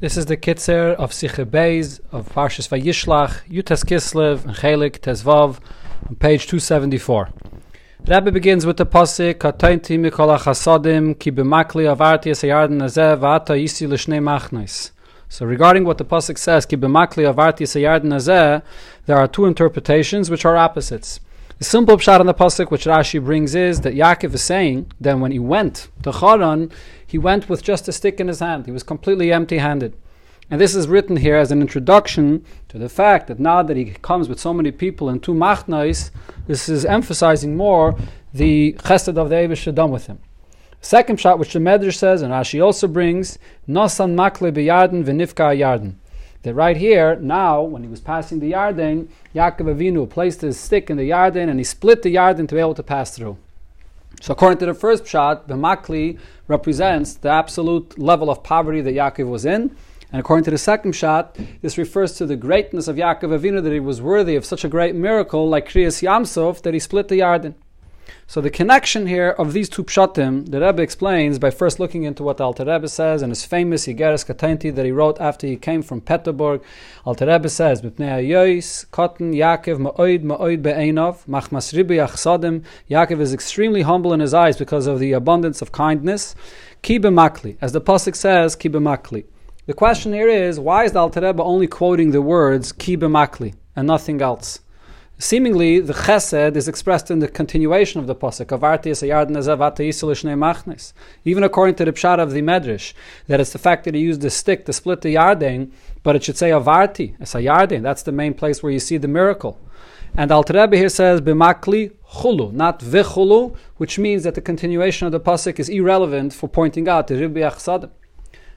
This is the Kitzer of Siche Beis of Parshas Vayishlach, Yutas Kislev, and Chelik Tezvav, on page 274. The Rebbe begins with the pasuk Katainti mikol chasadim ki b'makli avarti es azeh v'ata yisi l'shnei machnes. So regarding what the pasuk says ki b'makli avarti es azeh, there are two interpretations which are opposites. The simple pshat on the pasuk which Rashi brings is that Yaakov is saying that when he went to Charan, he went with just a stick in his hand. He was completely empty-handed. And this is written here as an introduction to the fact that now that he comes with so many people and two machnais, this is emphasizing more the chesed of the Eivish done with him. Second pshat, which the Medrash says, and Rashi also brings, Nosan makle beyarden v'nifka yarden that right here, now, when he was passing the Yarden, Yaakov Avinu placed his stick in the Yarden and he split the Yarden to be able to pass through. So according to the first pshat, the Makli represents the absolute level of poverty that Yaakov was in. And according to the second pshat, this refers to the greatness of Yaakov Avinu that he was worthy of such a great miracle like Kriyas Yamsov that he split the Yarden. So the connection here of these two pshatim, the Rebbe explains by first looking into what Alter Rebbe says and his famous Yigeres Katenti that he wrote after he came from Peterburg. Alter Rebbe says, "Mipnei Yois, Cotton, Yaakov, Ma'oid, Ma'oid be'enov, Machmas Ribi Achsadim." Yaakov is extremely humble in his eyes because of the abundance of kindness. Kibe Makli, as the pasuk says, Kibe Makli. The question here is, why is the Alter Rebbe only quoting the words Kibe Makli and nothing else? Seemingly, the chesed is expressed in the continuation of the pasuk. Even according to the pshat of the medrash, that it's the fact that he used the stick to split the yarden, but it should say avarti, it's a yarden. That's the main place where you see the miracle. And Al Rebbe here says b'makli chulu, not v'chulu, which means that the continuation of the pasuk is irrelevant for pointing out the Ribbi Achsadim.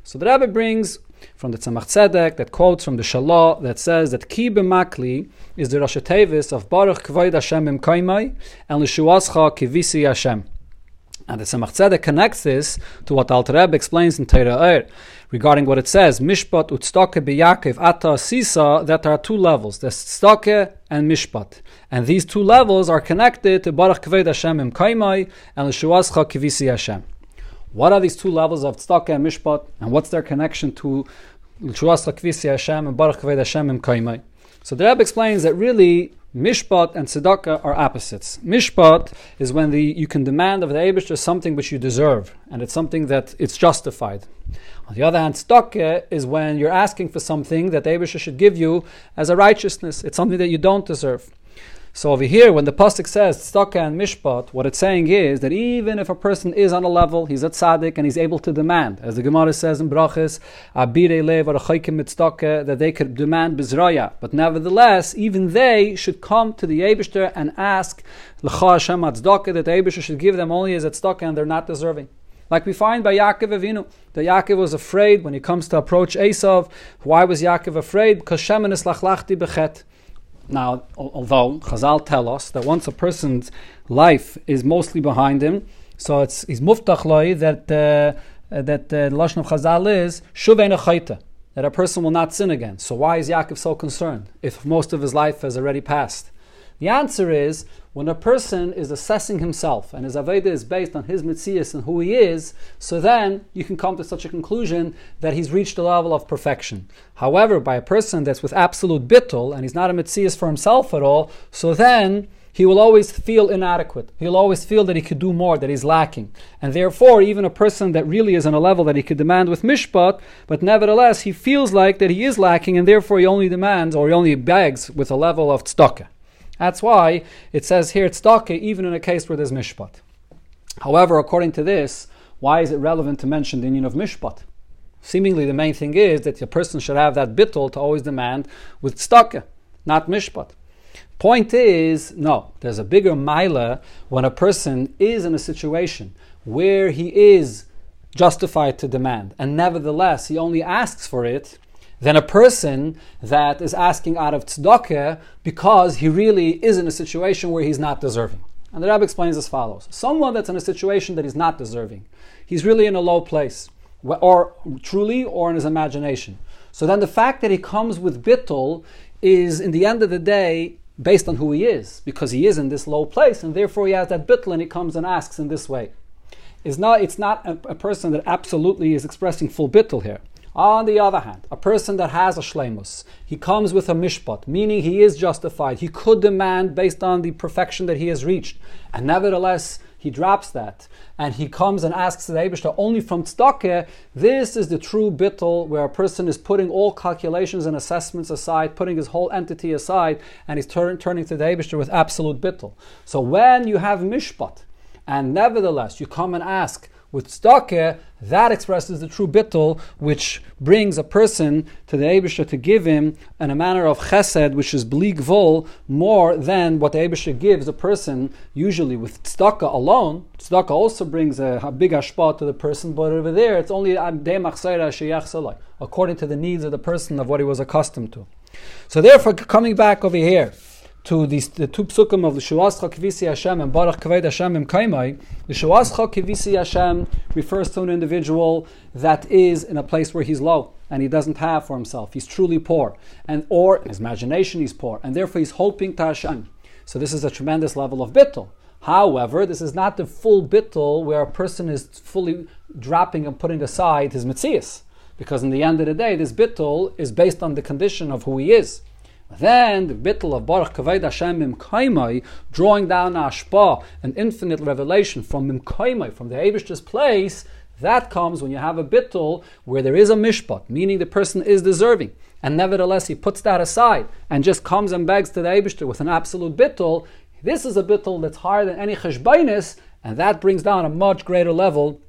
So the Rebbe brings from the Tzemach Tzedek that quotes from the Shalah that says that Ki b'makli is the Rosh Tevis of Baruch Kvoid Hashem im Kaimai and Lishuascha Kivisi Hashem. And the Tzemach Tzedek connects this to what Alter Rebbe explains in Torah Er regarding what it says, Mishpat utstoke biyakev ata sisa, that there are two levels, there's stoke and mishpat. And these two levels are connected to Baruch Kvoid Hashem im Kaimai and Lishuascha Kivisi Hashem. What are these two levels of tzedakah and mishpat, and what's their connection to L'shuas Lakvisi Hashem and Baruch Kaved Hashem and Kaimai? So the Rebbe explains that really mishpat and tzedakah are opposites. Mishpat is when the you can demand of the Eibush something which you deserve, and it's something that it's justified. On the other hand, tzedakah is when you're asking for something that the should give you as a righteousness. It's something that you don't deserve. So over here, when the pasuk says tzedakah and mishpat, what it's saying is that even if a person is on a level, he's a tzaddik and he's able to demand, as the Gemara says in Brachas, abire lev tzedakah, that they could demand bizraya. But nevertheless, even they should come to the Eibushter and ask l'cha Hashem tzedakah that the Eibushter should give them only as a tzedakah and they're not deserving. Like we find by Yaakov Avinu, that Yaakov was afraid when he comes to approach Esav. Why was Yaakov afraid? Because Shemin is lachlachti bechet. Now, although Chazal tell us that once a person's life is mostly behind him, so it's he's muftach loy that uh, that uh, the lashon of Chazal is shuvein chayta that a person will not sin again. So why is Yaakov so concerned if most of his life has already passed? The answer is when a person is assessing himself and his Aveda is based on his Mitzias and who he is, so then you can come to such a conclusion that he's reached a level of perfection. However, by a person that's with absolute bittul and he's not a Mitzias for himself at all, so then he will always feel inadequate. He'll always feel that he could do more, that he's lacking. And therefore, even a person that really is on a level that he could demand with mishpat, but nevertheless, he feels like that he is lacking, and therefore he only demands or he only begs with a level of tzedakah. That's why it says here tzedakah even in a case where there's mishpat. However, according to this, why is it relevant to mention the union of mishpat? Seemingly, the main thing is that a person should have that bittul to always demand with tzedakah, not mishpat. Point is, no, there's a bigger mila when a person is in a situation where he is justified to demand, and nevertheless he only asks for it than a person that is asking out of tzedakah because he really is in a situation where he's not deserving. And the Rebbe explains as follows: Someone that's in a situation that he's not deserving, he's really in a low place, or truly, or in his imagination. So then, the fact that he comes with bittul is, in the end of the day, based on who he is, because he is in this low place, and therefore he has that bittul, and he comes and asks in this way. Is not it's not a, a person that absolutely is expressing full bittul here. On the other hand, a person that has a shlemus, he comes with a mishpat, meaning he is justified. He could demand based on the perfection that he has reached, and nevertheless he drops that and he comes and asks the Abishta only from tzedakah. This is the true bittel where a person is putting all calculations and assessments aside, putting his whole entity aside, and he's turn, turning to the Abishta with absolute bittel. So when you have mishpat, and nevertheless you come and ask with tzedakah, that expresses the true bittul, which brings a person to the Abisha to give him in a manner of chesed, which is bleak vol, more than what the Abisha gives a person usually with tzedakah alone. Tzedakah also brings a, a big ashpa to the person, but over there it's only according to the needs of the person of what he was accustomed to. So therefore, coming back over here, to the, the two psukim of the Shuascha Kivisi Hashem and Baruch Kaved Hashem Im Kaimai, the Shuascha Kivisi Hashem refers to an individual that is in a place where he's low and he doesn't have for himself. He's truly poor, and or in his imagination he's poor, and therefore he's hoping to Hashem. So this is a tremendous level of bittul. However, this is not the full bittul where a person is fully dropping and putting aside his mitzias. Because in the end of the day, this bittul is based on the condition of who he is. Then the bittul of Baruch Kaved Hashem Mimkaimai, drawing down Ashpa, an infinite revelation from Mimkaimai, from the Abish's place, that comes when you have a bittul where there is a mishpat, meaning the person is deserving. And nevertheless, he puts that aside and just comes and begs to the Abishter with an absolute bittul. This is a bittul that's higher than any cheshbainis, and that brings down a much greater level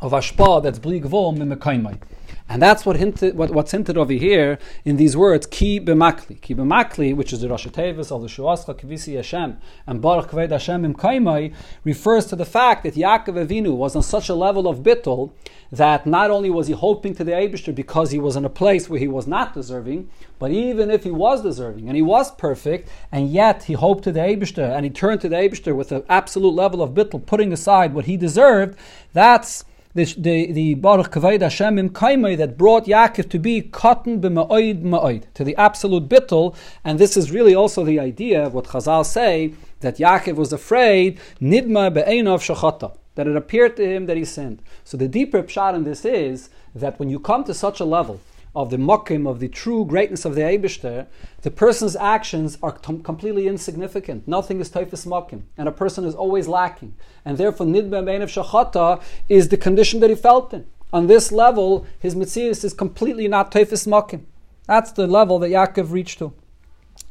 of ashpa that's bli gvol mimekaimai. And that's what hinted, what, what's hinted over here in these words, ki b'makli. Ki b'makli, which is the Rosh Tevis of the Shuascha Kivisi Hashem and Baruch Kved Hashem im Kaimai, refers to the fact that Yaakov Avinu was on such a level of bittul that not only was he hoping to the Abishter because he was in a place where he was not deserving, but even if he was deserving and he was perfect, and yet he hoped to the Abishter and he turned to the Abishter with an absolute level of bittul, putting aside what he deserved, that's the the, the Baruch Kavod Hashem in Kaimai that brought Yaakov to be cotton b'ma'oid ma'oid to the absolute bittul, and this is really also the idea of what Chazal say that Yaakov was afraid nidma be'enov shachata that it appeared to him that he sinned. So the deeper pshat in this is that when you come to such a level of the mokim, of the true greatness of the Eibishter, the person's actions are com- completely insignificant. Nothing is taifis mokim, and a person is always lacking. And therefore, nidba mein of shachata is the condition that he felt in. On this level, his mitzias is completely not taifis mokim. That's the level that Yaakov reached to.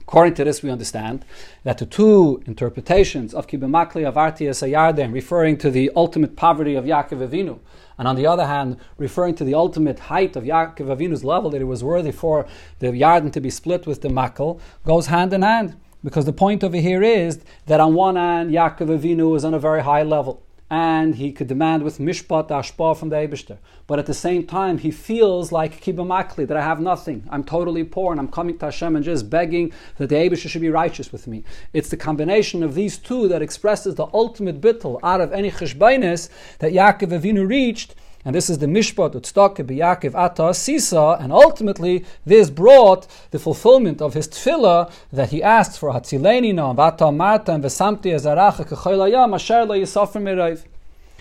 According to this, we understand that the two interpretations of Kibimakli Avarti Sayarden, referring to the ultimate poverty of Yaakov Avinu, and on the other hand, referring to the ultimate height of Yaakov Avinu's level, that it was worthy for the Yarden to be split with the Makal, goes hand in hand. Because the point over here is that on one hand, Yaakov Avinu is on a very high level and he could demand with mishpat ashpa from the Eibishter. But at the same time, he feels like kibamakli, that I have nothing. I'm totally poor and I'm coming to Hashem and just begging that the Eibishter should be righteous with me. It's the combination of these two that expresses the ultimate bittul out of any cheshbainis that Yaakov Avinu reached and this is the Mishpat Utztake B'Yakiv Ata Sisa, and ultimately this brought the fulfillment of his tefillah that he asked for. Hatzileni no Vata Marta and Vesamti Ezaracha Kechoylayam Asher Lo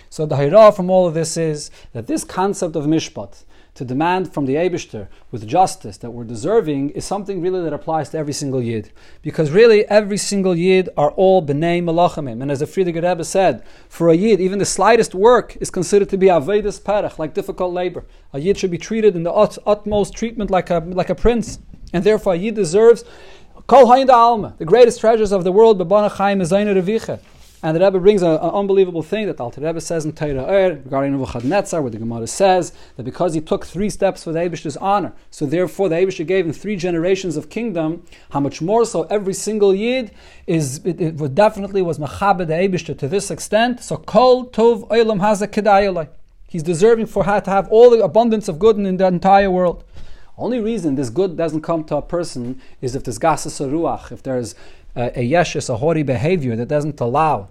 So the Hira from all of this is that this concept of Mishpat, to demand from the Abishter with justice that we're deserving is something really that applies to every single Yid. Because really, every single Yid are all B'nai Malachamim. And as the Frierdiker Rebbe said, for a Yid, even the slightest work is considered to be Avedis Perech, like difficult labor. A Yid should be treated in the ut- utmost treatment like a, like a prince. And therefore, a Yid deserves Kol Hayin Alma, the greatest treasures of the world, Chaim. And the Rebbe brings an unbelievable thing that Alter Rebbe says in Torah Er regarding Nebuchadnezzar, where the Gemara says that because he took three steps for the Abish's honor, so therefore the Abish gave him three generations of kingdom. How much more so every single Yid is it, it definitely was Machabe the Abish to this extent. So Kol Tov Olam Haza He's deserving for to have all the abundance of good in the entire world. Only reason this good doesn't come to a person is if there's gasas ruach, if there's uh, a, a yeshus, a hori behavior that doesn't allow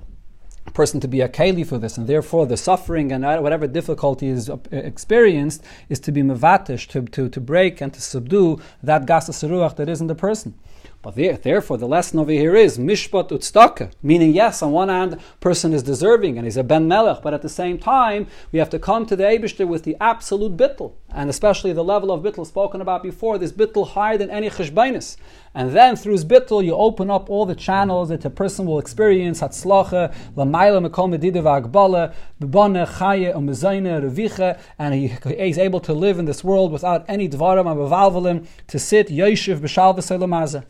a person to be a keli for this, and therefore the suffering and whatever difficulty is uh, experienced is to be mevatish, to, to, to break and to subdue that gasa seruach that is in the person. But there, therefore, the lesson over here is mishpat utstaka, meaning yes, on one hand, person is deserving and he's a ben melech, but at the same time, we have to come to the Eibishter with the absolute bittel, and especially the level of bittul spoken about before, this bittul higher than any cheshbainis. And then through bittul, you open up all the channels that a person will experience hatzlacha, lamayla mekom medidav agbala, bebane chaye umezayne reviche, and he is able to live in this world without any dvarim abavalvalim, to sit yeshiv b'shal v'selamazah.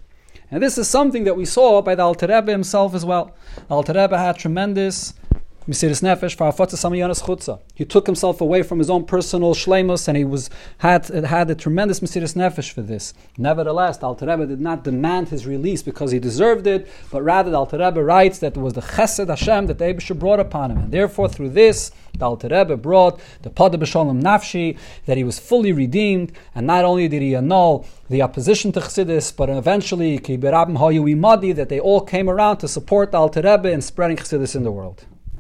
And this is something that we saw by the Alter Rebbe himself as well. The Alter Rebbe had tremendous Mesiris Nefesh Chutza. He took himself away from his own personal shlemus and he was had had a tremendous Mesiris Nefesh for this. Nevertheless, the Alter Rebbe did not demand his release because he deserved it, but rather the Alter Rebbe writes that it was the Chesed Hashem that the Abisha brought upon him. And therefore, through this, the Alter Rebbe brought the Pada B'Shalom Nafshi, that he was fully redeemed, and not only did he annul the opposition to Chassidus, but eventually, that they all came around to support the Alter Rebbe in spreading Chassidus in the world.